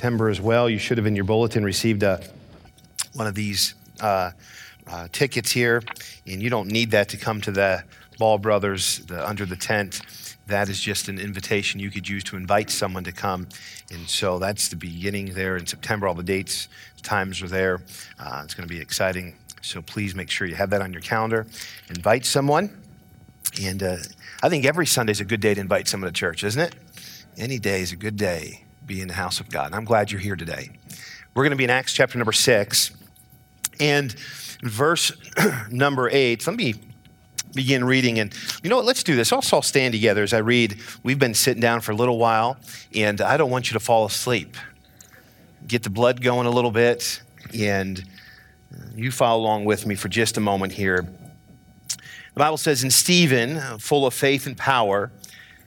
September as well. You should have in your bulletin received a, one of these uh, uh, tickets here, and you don't need that to come to the Ball Brothers the, under the tent. That is just an invitation you could use to invite someone to come. And so that's the beginning there in September. All the dates, times are there. Uh, it's going to be exciting. So please make sure you have that on your calendar. Invite someone. And uh, I think every Sunday is a good day to invite someone to church, isn't it? Any day is a good day be in the house of God. And I'm glad you're here today. We're going to be in Acts chapter number six and verse number eight. Let me begin reading. And you know what? Let's do this. Let's all stand together as I read. We've been sitting down for a little while, and I don't want you to fall asleep. Get the blood going a little bit, and you follow along with me for just a moment here. The Bible says, "In Stephen, full of faith and power,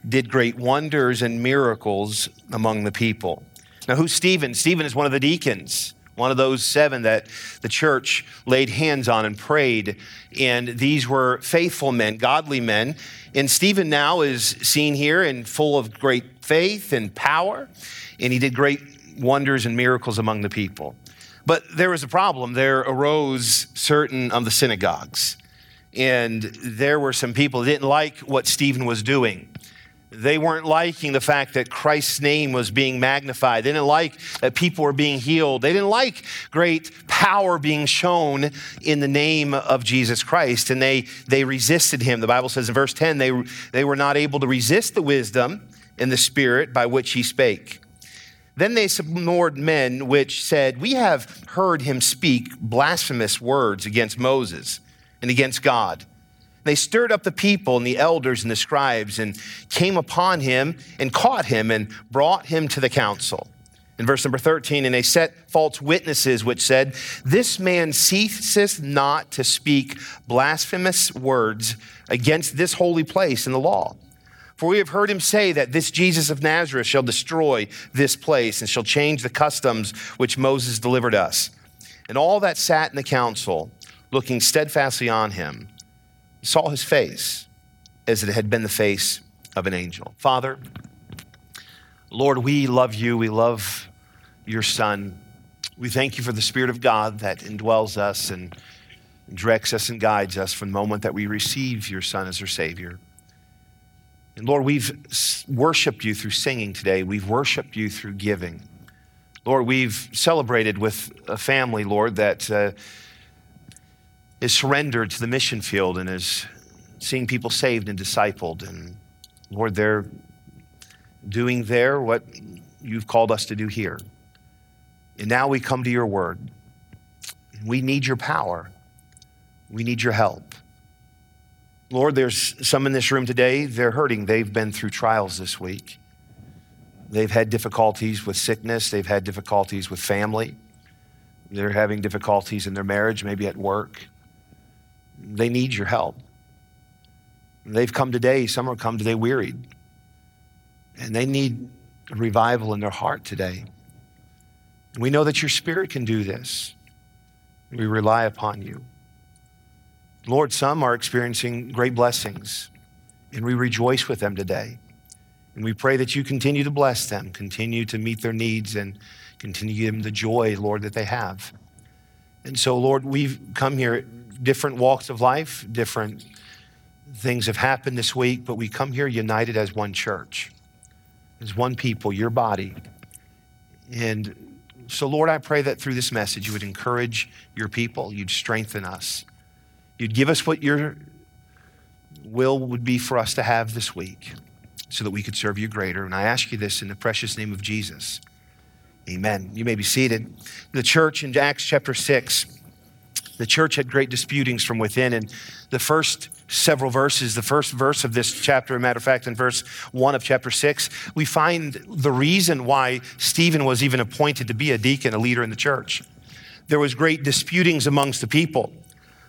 did great wonders and miracles among the people. Now, who's Stephen? Stephen is one of the deacons, one of those seven that the church laid hands on and prayed. And these were faithful men, godly men. And Stephen now is seen here and full of great faith and power. And he did great wonders and miracles among the people. But there was a problem. There arose certain of the synagogues. And there were some people that didn't like what Stephen was doing. They weren't liking the fact that Christ's name was being magnified. They didn't like that people were being healed. They didn't like great power being shown in the name of Jesus Christ. And they, they resisted him. The Bible says in verse 10 they, they were not able to resist the wisdom and the spirit by which he spake. Then they suborned men which said, We have heard him speak blasphemous words against Moses and against God. They stirred up the people and the elders and the scribes and came upon him and caught him and brought him to the council. In verse number 13, and they set false witnesses which said, This man ceaseth not to speak blasphemous words against this holy place in the law. For we have heard him say that this Jesus of Nazareth shall destroy this place and shall change the customs which Moses delivered us. And all that sat in the council, looking steadfastly on him, saw his face as it had been the face of an angel. Father, Lord, we love you. We love your Son. We thank you for the Spirit of God that indwells us and directs us and guides us from the moment that we receive your Son as our Savior. And Lord, we've worshiped you through singing today. We've worshiped you through giving. Lord, we've celebrated with a family, Lord, that. Uh, is surrendered to the mission field and is seeing people saved and discipled. And Lord, they're doing there what you've called us to do here. And now we come to your word. We need your power. We need your help. Lord, there's some in this room today, they're hurting. They've been through trials this week. They've had difficulties with sickness, they've had difficulties with family, they're having difficulties in their marriage, maybe at work. They need your help. They've come today, some have come today wearied, and they need revival in their heart today. We know that your spirit can do this. We rely upon you. Lord, some are experiencing great blessings, and we rejoice with them today. And we pray that you continue to bless them, continue to meet their needs, and continue to give them the joy, Lord, that they have. And so, Lord, we've come here different walks of life, different things have happened this week, but we come here united as one church, as one people, your body. And so, Lord, I pray that through this message, you would encourage your people, you'd strengthen us, you'd give us what your will would be for us to have this week so that we could serve you greater. And I ask you this in the precious name of Jesus. Amen. You may be seated. The church in Acts chapter 6 the church had great disputings from within. And the first several verses, the first verse of this chapter, a matter of fact, in verse one of chapter six, we find the reason why Stephen was even appointed to be a deacon, a leader in the church. There was great disputings amongst the people.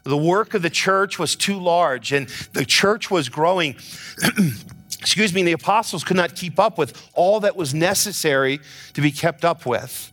The work of the church was too large, and the church was growing. excuse me, the apostles could not keep up with all that was necessary to be kept up with.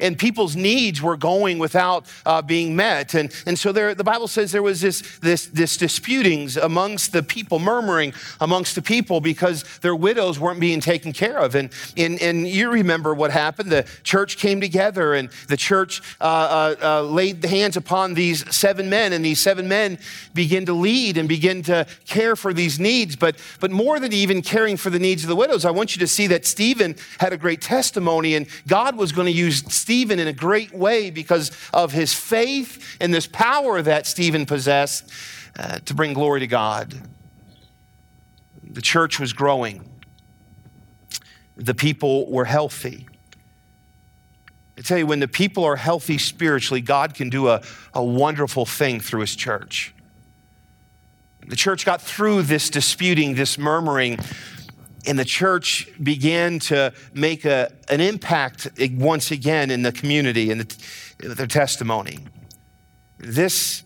And people's needs were going without uh, being met. And, and so there, the Bible says there was this, this, this disputings amongst the people, murmuring amongst the people because their widows weren't being taken care of. And, and, and you remember what happened. The church came together and the church uh, uh, uh laid the hands upon these seven men, and these seven men begin to lead and begin to care for these needs. But, but more than even caring for the needs of the widows, I want you to see that Stephen had a great testimony, and God was going to use Stephen in a great way because of his faith and this power that Stephen possessed uh, to bring glory to God. The church was growing, the people were healthy. I tell you, when the people are healthy spiritually, God can do a, a wonderful thing through his church. The church got through this disputing, this murmuring, and the church began to make a, an impact once again in the community and the, their testimony. This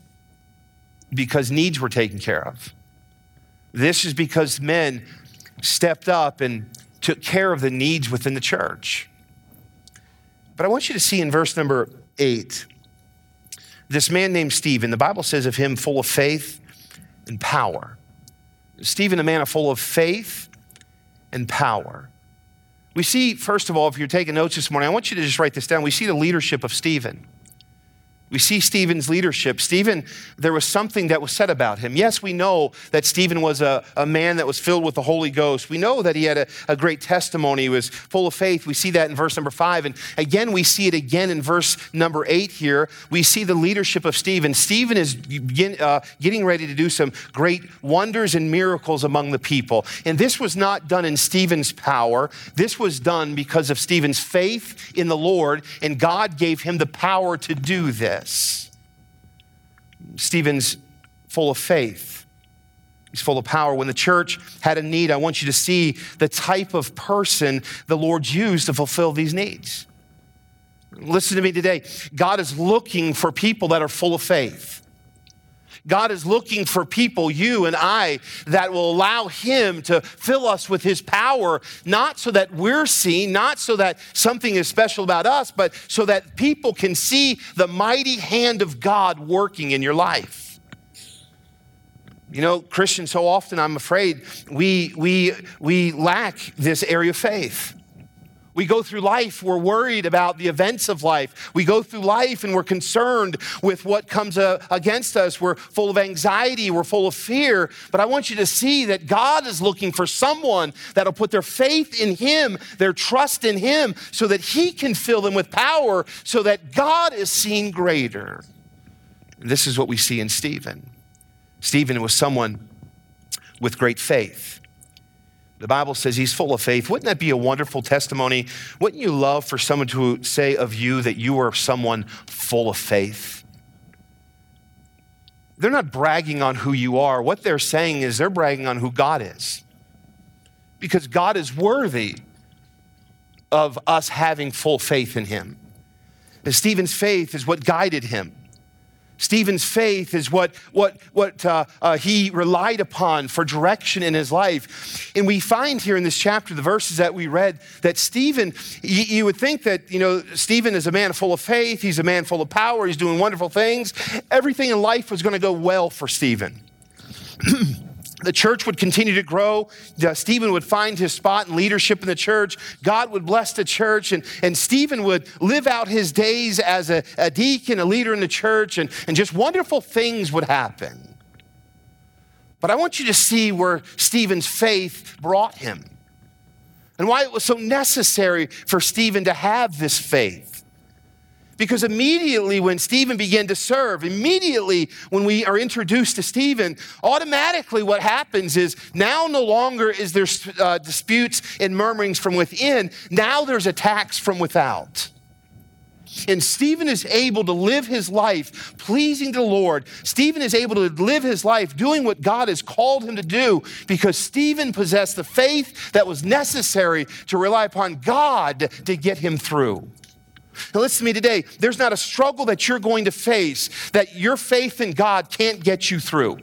because needs were taken care of. This is because men stepped up and took care of the needs within the church. But I want you to see in verse number eight, this man named Stephen, the Bible says of him, full of faith and power. Stephen, a man full of faith and power. We see, first of all, if you're taking notes this morning, I want you to just write this down. We see the leadership of Stephen. We see Stephen's leadership. Stephen, there was something that was said about him. Yes, we know that Stephen was a, a man that was filled with the Holy Ghost. We know that he had a, a great testimony. He was full of faith. We see that in verse number five. And again, we see it again in verse number eight here. We see the leadership of Stephen. Stephen is uh, getting ready to do some great wonders and miracles among the people. And this was not done in Stephen's power, this was done because of Stephen's faith in the Lord, and God gave him the power to do this this. Stephen's full of faith. He's full of power. When the church had a need, I want you to see the type of person the Lord used to fulfill these needs. Listen to me today. God is looking for people that are full of faith. God is looking for people, you and I, that will allow Him to fill us with His power, not so that we're seen, not so that something is special about us, but so that people can see the mighty hand of God working in your life. You know, Christians, so often I'm afraid we, we, we lack this area of faith. We go through life, we're worried about the events of life. We go through life and we're concerned with what comes uh, against us. We're full of anxiety, we're full of fear. But I want you to see that God is looking for someone that'll put their faith in Him, their trust in Him, so that He can fill them with power, so that God is seen greater. This is what we see in Stephen. Stephen was someone with great faith. The Bible says he's full of faith. Wouldn't that be a wonderful testimony? Wouldn't you love for someone to say of you that you are someone full of faith? They're not bragging on who you are. What they're saying is they're bragging on who God is. Because God is worthy of us having full faith in him. And Stephen's faith is what guided him. Stephen's faith is what, what, what uh, uh, he relied upon for direction in his life. And we find here in this chapter, the verses that we read, that Stephen, you, you would think that, you know, Stephen is a man full of faith, he's a man full of power, he's doing wonderful things. Everything in life was going to go well for Stephen. the church would continue to grow. Stephen would find his spot in leadership in the church. God would bless the church, and, and Stephen would live out his days as a, a deacon, a leader in the church, and, and just wonderful things would happen. But I want you to see where Stephen's faith brought him and why it was so necessary for Stephen to have this faith. Because immediately when Stephen began to serve, immediately when we are introduced to Stephen, automatically what happens is now no longer is there uh, disputes and murmurings from within, now there's attacks from without. And Stephen is able to live his life pleasing to the Lord. Stephen is able to live his life doing what God has called him to do because Stephen possessed the faith that was necessary to rely upon God to get him through. Now, listen to me today. There's not a struggle that you're going to face that your faith in God can't get you through.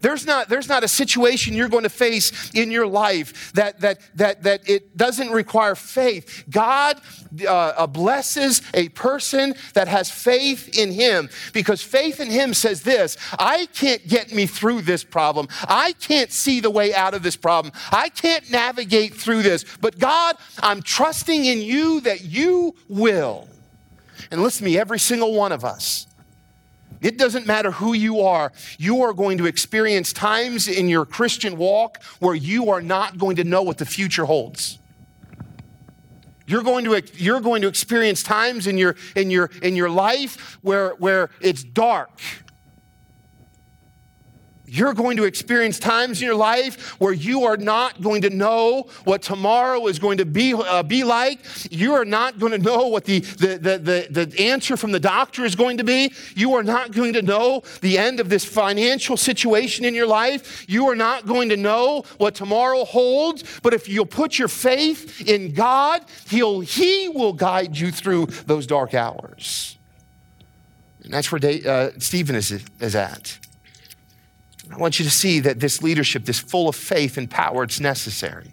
There's not, there's not a situation you're going to face in your life that, that, that, that it doesn't require faith. God uh, uh, blesses a person that has faith in Him because faith in Him says this I can't get me through this problem. I can't see the way out of this problem. I can't navigate through this. But God, I'm trusting in you that you will. And listen to me, every single one of us it doesn't matter who you are, you are going to experience times in your Christian walk where you are not going to know what the future holds. You're going to, you're going to experience times in your, in your, in your life where, where it's dark you're going to experience times in your life where you are not going to know what tomorrow is going to be, uh, be like. You are not going to know what the, the, the, the, the answer from the doctor is going to be. You are not going to know the end of this financial situation in your life. You are not going to know what tomorrow holds. But if you'll put your faith in God, he'll, He will guide you through those dark hours. And that's where uh, Stephen is, is at. I want you to see that this leadership, this full of faith and power, it's necessary.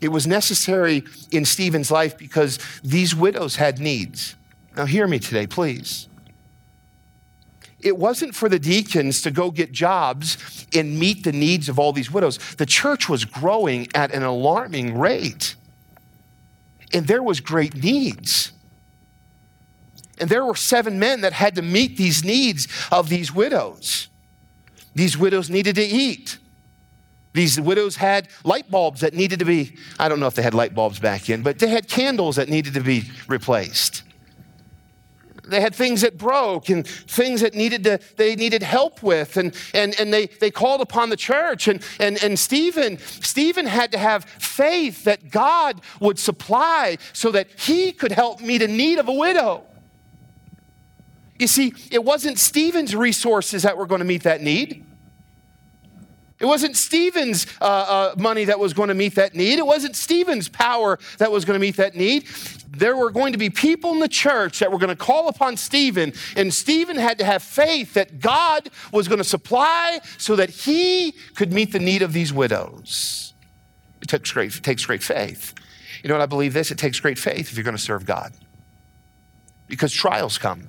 It was necessary in Stephen's life because these widows had needs. Now, hear me today, please. It wasn't for the deacons to go get jobs and meet the needs of all these widows. The church was growing at an alarming rate, and there was great needs. And there were seven men that had to meet these needs of these widows. These widows needed to eat. These widows had light bulbs that needed to be, I don't know if they had light bulbs back in, but they had candles that needed to be replaced. They had things that broke and things that needed to, they needed help with. And, and, and they, they called upon the church. And, and, and Stephen, Stephen had to have faith that God would supply so that he could help meet a need of a widow. You see, it wasn't Stephen's resources that were going to meet that need. It wasn't Stephen's uh, uh, money that was going to meet that need. It wasn't Stephen's power that was going to meet that need. There were going to be people in the church that were going to call upon Stephen, and Stephen had to have faith that God was going to supply so that he could meet the need of these widows. It takes great, it takes great faith. You know what I believe this? It takes great faith if you're going to serve God because trials come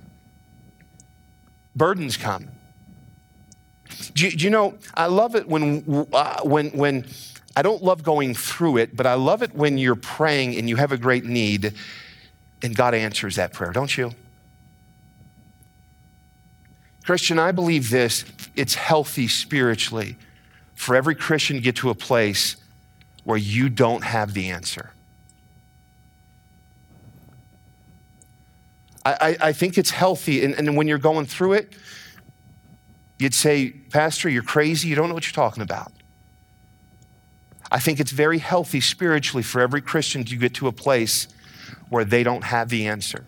burdens come. Do you, do you know, I love it when, uh, when, when I don't love going through it, but I love it when you're praying and you have a great need and God answers that prayer, don't you? Christian, I believe this it's healthy spiritually for every Christian to get to a place where you don't have the answer. I, I, think it's healthy. And, and when you're going through it, you'd say, Pastor, you're crazy. You don't know what you're talking about. I think it's very healthy spiritually for every Christian to get to a place where they don't have the answer.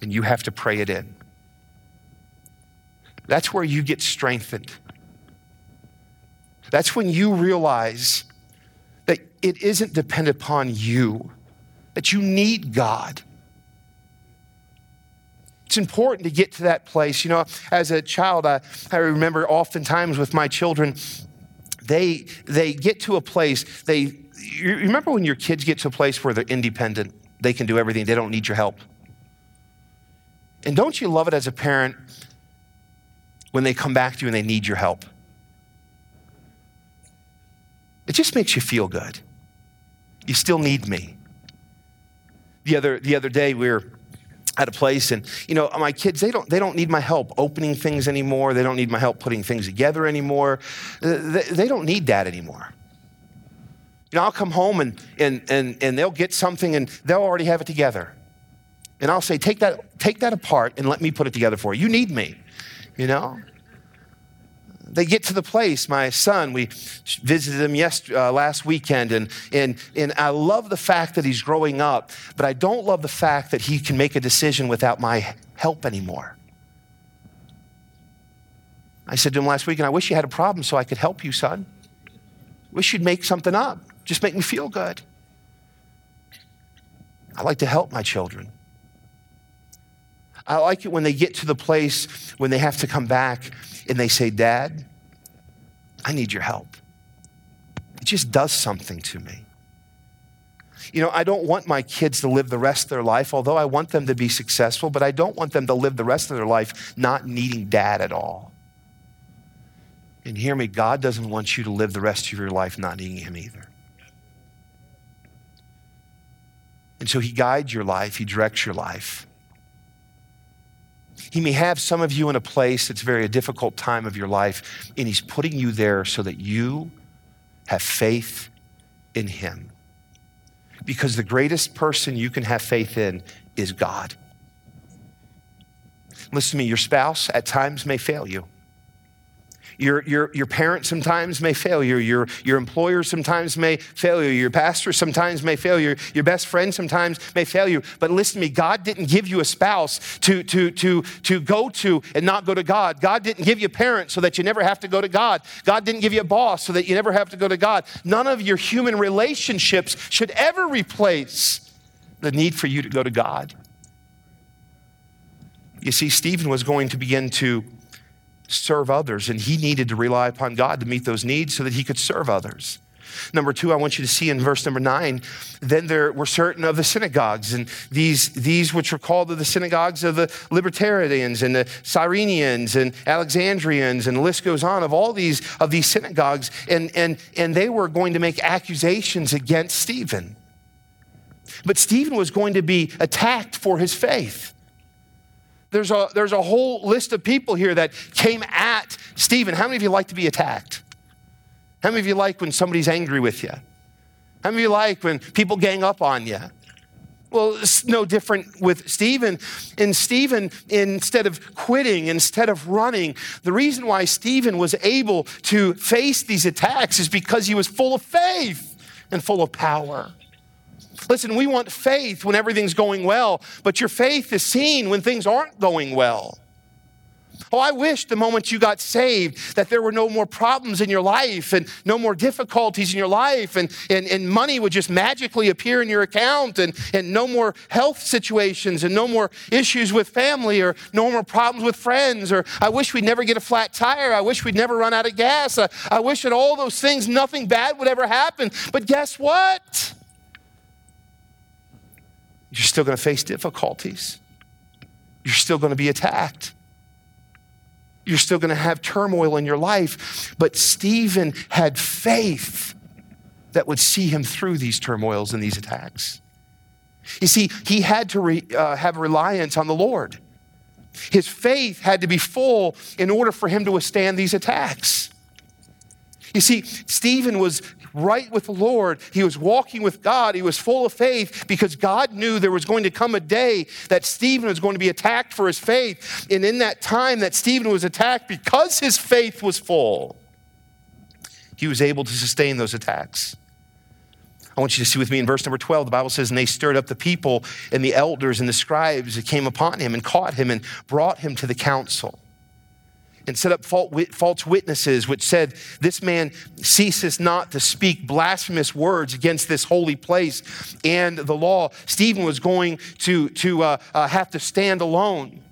And you have to pray it in. That's where you get strengthened. That's when you realize that it isn't dependent upon you, that you need God it's important to get to that place. You know, as a child, I, I remember oftentimes with my children, they, they get to a place, they, you remember when your kids get to a place where they're independent, they can do everything, they don't need your help. And don't you love it as a parent when they come back to you and they need your help? It just makes you feel good. You still need me. The other, the other day, we were at a place and you know my kids they don't they don't need my help opening things anymore. They don't need my help putting things together anymore. They, they don't need that anymore. You know i'll come home and, and and and they'll get something and they'll already have it together. And i'll say take that take that apart and let me put it together for you. You need me. You know they get to the place, my son, we visited him yesterday, uh, last weekend, and, and, and I love the fact that he's growing up, but I don't love the fact that he can make a decision without my help anymore. I said to him last week, and I wish you had a problem so I could help you, son. Wish you'd make something up. Just make me feel good. I like to help my children. I like it when they get to the place when they have to come back and they say, Dad, I need your help. It just does something to me. You know, I don't want my kids to live the rest of their life, although I want them to be successful, but I don't want them to live the rest of their life not needing dad at all. And hear me, God doesn't want you to live the rest of your life not needing Him either. And so He guides your life, He directs your life. He may have some of you in a place that's very a difficult time of your life, and He's putting you there so that you have faith in Him because the greatest person you can have faith in is God. Listen to me, your spouse at times may fail you. Your, your, your parents sometimes may fail you. Your, your employer sometimes may fail you. Your pastor sometimes may fail you. Your best friend sometimes may fail you. But listen to me, God didn't give you a spouse to, to, to, to go to and not go to God. God didn't give you parents so that you never have to go to God. God didn't give you a boss so that you never have to go to God. None of your human relationships should ever replace the need for you to go to God. You see, Stephen was going to begin to serve others, and he needed to rely upon God to meet those needs so that he could serve others. Number two, I want you to see in verse number nine, then there were certain of the synagogues, and these, these which were called the synagogues of the Libertarians and the Cyrenians and Alexandrians, and the list goes on of all these of these synagogues, and, and, and they were going to make accusations against Stephen. But Stephen was going to be attacked for his faith there's a, there's a whole list of people here that came at Stephen. How many of you like to be attacked? How many of you like when somebody's angry with you? How many of you like when people gang up on you? Well, it's no different with Stephen. And Stephen, instead of quitting, instead of running, the reason why Stephen was able to face these attacks is because he was full of faith and full of power. Listen, we want faith when everything's going well, but your faith is seen when things aren't going well. Oh, I wish the moment you got saved that there were no more problems in your life and no more difficulties in your life and, and, and money would just magically appear in your account and, and no more health situations and no more issues with family or no more problems with friends or I wish we'd never get a flat tire. I wish we'd never run out of gas. I, I wish that all those things, nothing bad would ever happen. But guess what? You're still going to face difficulties. You're still going to be attacked. You're still going to have turmoil in your life. But Stephen had faith that would see him through these turmoils and these attacks. You see, he had to re, uh, have reliance on the Lord. His faith had to be full in order for him to withstand these attacks. You see, Stephen was right with the Lord. He was walking with God. He was full of faith because God knew there was going to come a day that Stephen was going to be attacked for his faith. And in that time that Stephen was attacked, because his faith was full, he was able to sustain those attacks. I want you to see with me in verse number 12, the Bible says, And they stirred up the people and the elders and the scribes that came upon him and caught him and brought him to the council and set up false witnesses, which said, This man ceases not to speak blasphemous words against this holy place and the law. Stephen was going to, to uh, uh, have to stand alone.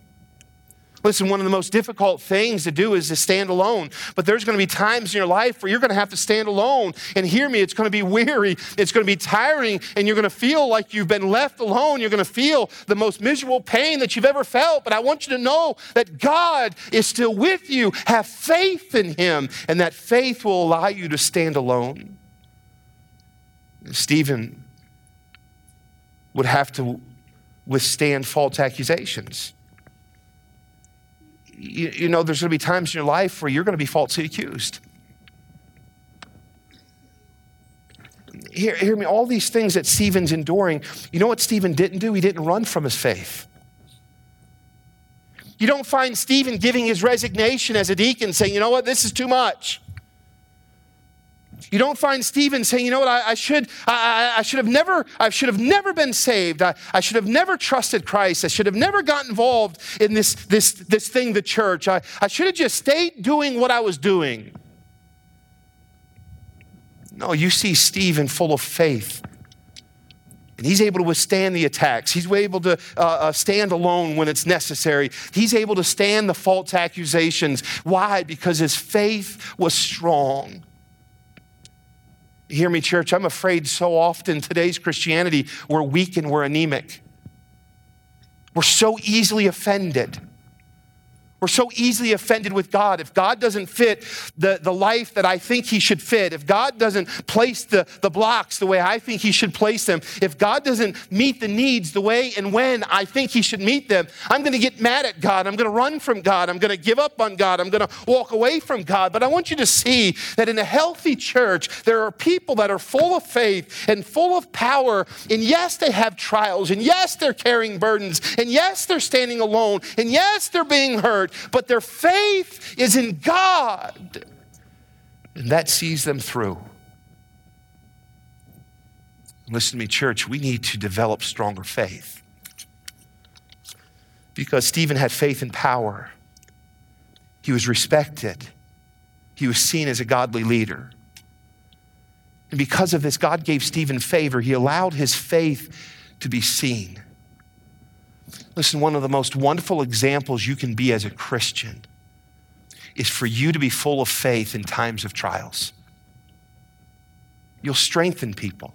Listen, one of the most difficult things to do is to stand alone. But there's going to be times in your life where you're going to have to stand alone. And hear me, it's going to be weary, it's going to be tiring, and you're going to feel like you've been left alone. You're going to feel the most miserable pain that you've ever felt. But I want you to know that God is still with you. Have faith in Him, and that faith will allow you to stand alone. Stephen would have to withstand false accusations you, you know, there's going to be times in your life where you're going to be falsely accused. Hear, hear me, all these things that Stephen's enduring, you know what Stephen didn't do? He didn't run from his faith. You don't find Stephen giving his resignation as a deacon saying, you know what, this is too much. You don't find Stephen saying, you know what, I, I should, I, I, should have never, I should have never been saved. I, I should have never trusted Christ. I should have never got involved in this, this, this thing, the church. I, I should have just stayed doing what I was doing. No, you see Stephen full of faith And he's able to withstand the attacks. He's able to uh, uh, stand alone when it's necessary. He's able to stand the false accusations. Why? Because his faith was strong. Hear me, church. I'm afraid so often today's Christianity, we're weak and we're anemic. We're so easily offended. We're so easily offended with God. If God doesn't fit the, the life that I think He should fit, if God doesn't place the, the blocks the way I think He should place them, if God doesn't meet the needs the way and when I think He should meet them, I'm going to get mad at God. I'm going to run from God. I'm going to give up on God. I'm going to walk away from God. But I want you to see that in a healthy church, there are people that are full of faith and full of power. And yes, they have trials. And yes, they're carrying burdens. And yes, they're standing alone. And yes, they're being hurt but their faith is in God. And that sees them through. Listen to me, church, we need to develop stronger faith. Because Stephen had faith and power, he was respected, he was seen as a godly leader. And because of this, God gave Stephen favor. He allowed his faith to be seen. Listen, one of the most wonderful examples you can be as a Christian is for you to be full of faith in times of trials. You'll strengthen people.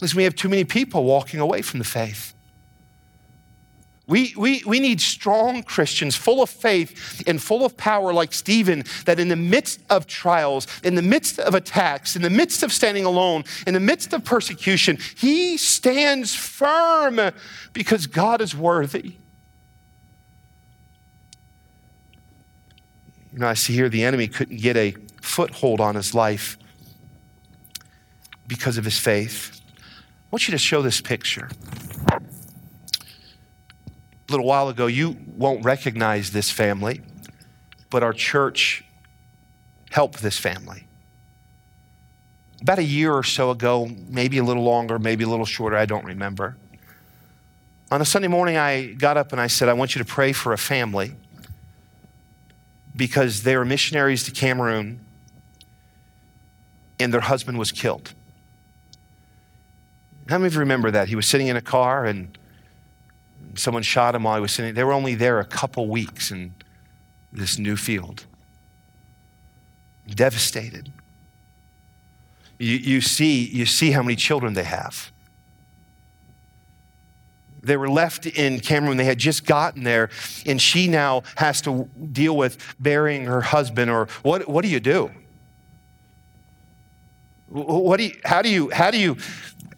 Listen, we have too many people walking away from the faith. We, we, we need strong Christians full of faith and full of power like Stephen, that in the midst of trials, in the midst of attacks, in the midst of standing alone, in the midst of persecution, he stands firm because God is worthy. You know, I see here the enemy couldn't get a foothold on his life because of his faith. I want you to show this picture little while ago, you won't recognize this family, but our church helped this family. About a year or so ago, maybe a little longer, maybe a little shorter, I don't remember. On a Sunday morning, I got up and I said, I want you to pray for a family because they were missionaries to Cameroon and their husband was killed. How many of you remember that? He was sitting in a car and someone shot him while he was sitting. They were only there a couple weeks in this new field. Devastated. You, you, see, you see how many children they have. They were left in Cameroon. They had just gotten there, and she now has to deal with burying her husband. Or what, what do you do? What do you, how, do you, how, do you,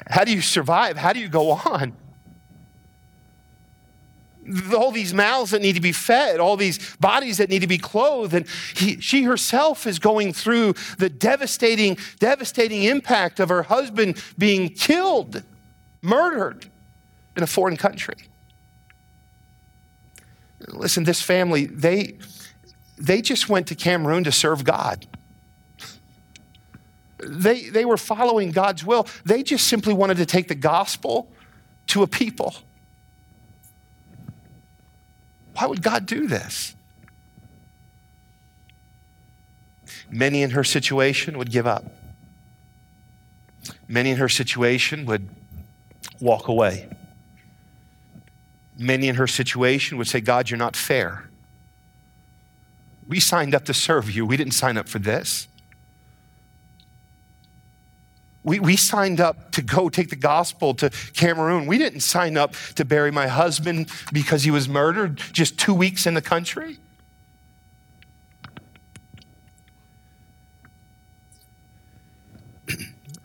how do you survive? How do you go on? All these mouths that need to be fed, all these bodies that need to be clothed. And he, she herself is going through the devastating, devastating impact of her husband being killed, murdered in a foreign country. Listen, this family, they, they just went to Cameroon to serve God. They, they were following God's will. They just simply wanted to take the gospel to a people. Why would God do this? Many in her situation would give up. Many in her situation would walk away. Many in her situation would say, God, you're not fair. We signed up to serve you. We didn't sign up for this. We, we signed up to go take the gospel to Cameroon. We didn't sign up to bury my husband because he was murdered just two weeks in the country.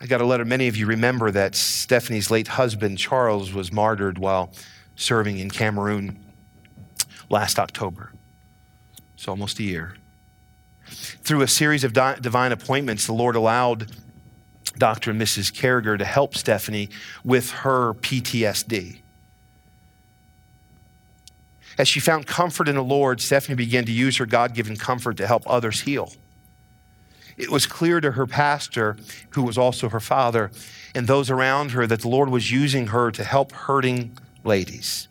I got a letter. Many of you remember that Stephanie's late husband, Charles, was martyred while serving in Cameroon last October. So almost a year. Through a series of di- divine appointments, the Lord allowed Dr. and Mrs. Carriger to help Stephanie with her PTSD. As she found comfort in the Lord, Stephanie began to use her God given comfort to help others heal. It was clear to her pastor, who was also her father, and those around her that the Lord was using her to help hurting ladies.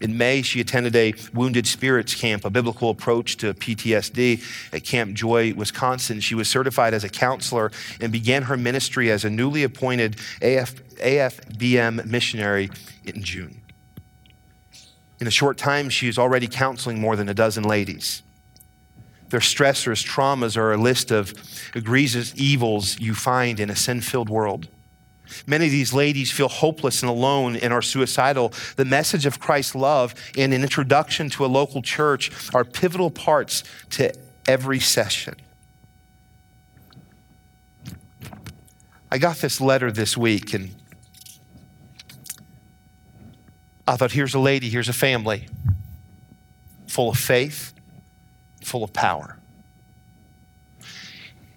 In May, she attended a wounded spirits camp, a biblical approach to PTSD at Camp Joy, Wisconsin. She was certified as a counselor and began her ministry as a newly appointed AF, AFBM missionary in June. In a short time, she is already counseling more than a dozen ladies. Their stressors, traumas are a list of egregious evils you find in a sin filled world. Many of these ladies feel hopeless and alone and are suicidal. The message of Christ's love and an introduction to a local church are pivotal parts to every session. I got this letter this week and I thought, here's a lady, here's a family full of faith, full of power.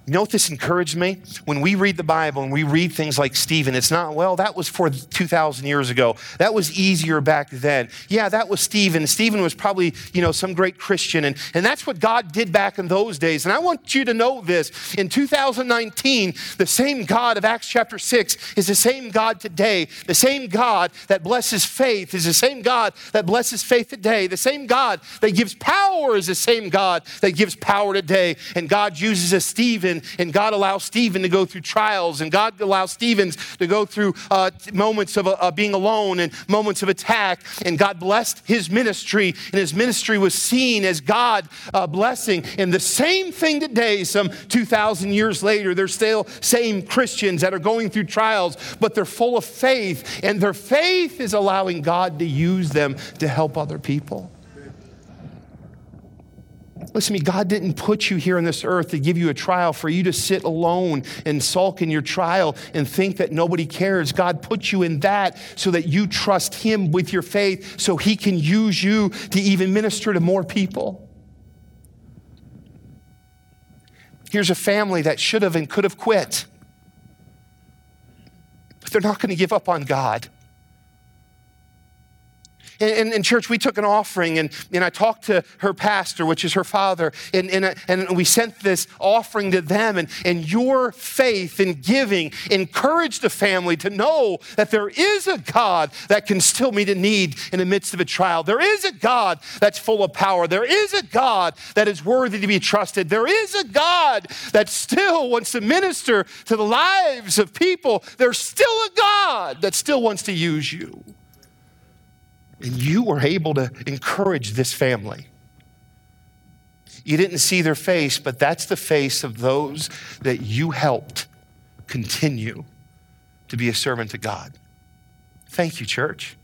You know what this encouraged me? When we read the Bible and we read things like Stephen, it's not, well, that was for 2,000 years ago. That was easier back then. Yeah, that was Stephen. Stephen was probably, you know, some great Christian. And, and that's what God did back in those days. And I want you to know this. In 2019, the same God of Acts chapter 6 is the same God today. The same God that blesses faith is the same God that blesses faith today. The same God that gives power is the same God that gives power today. And God uses a Stephen and God allows Stephen to go through trials, and God allows Stephen's to go through uh, moments of uh, being alone and moments of attack. And God blessed his ministry, and his ministry was seen as God uh, blessing. And the same thing today, some 2,000 years later, there's still same Christians that are going through trials, but they're full of faith, and their faith is allowing God to use them to help other people. Listen to me, God didn't put you here on this earth to give you a trial for you to sit alone and sulk in your trial and think that nobody cares. God put you in that so that you trust Him with your faith so He can use you to even minister to more people. Here's a family that should have and could have quit, but they're not going to give up on God. In, in, church, we took an offering and, and I talked to her pastor, which is her father, and, and, uh, and we sent this offering to them. And, and your faith in giving encouraged the family to know that there is a God that can still meet a need in the midst of a trial. There is a God that's full of power. There is a God that is worthy to be trusted. There is a God that still wants to minister to the lives of people. There's still a God that still wants to use you. And you were able to encourage this family. You didn't see their face, but that's the face of those that you helped continue to be a servant to God. Thank you, church.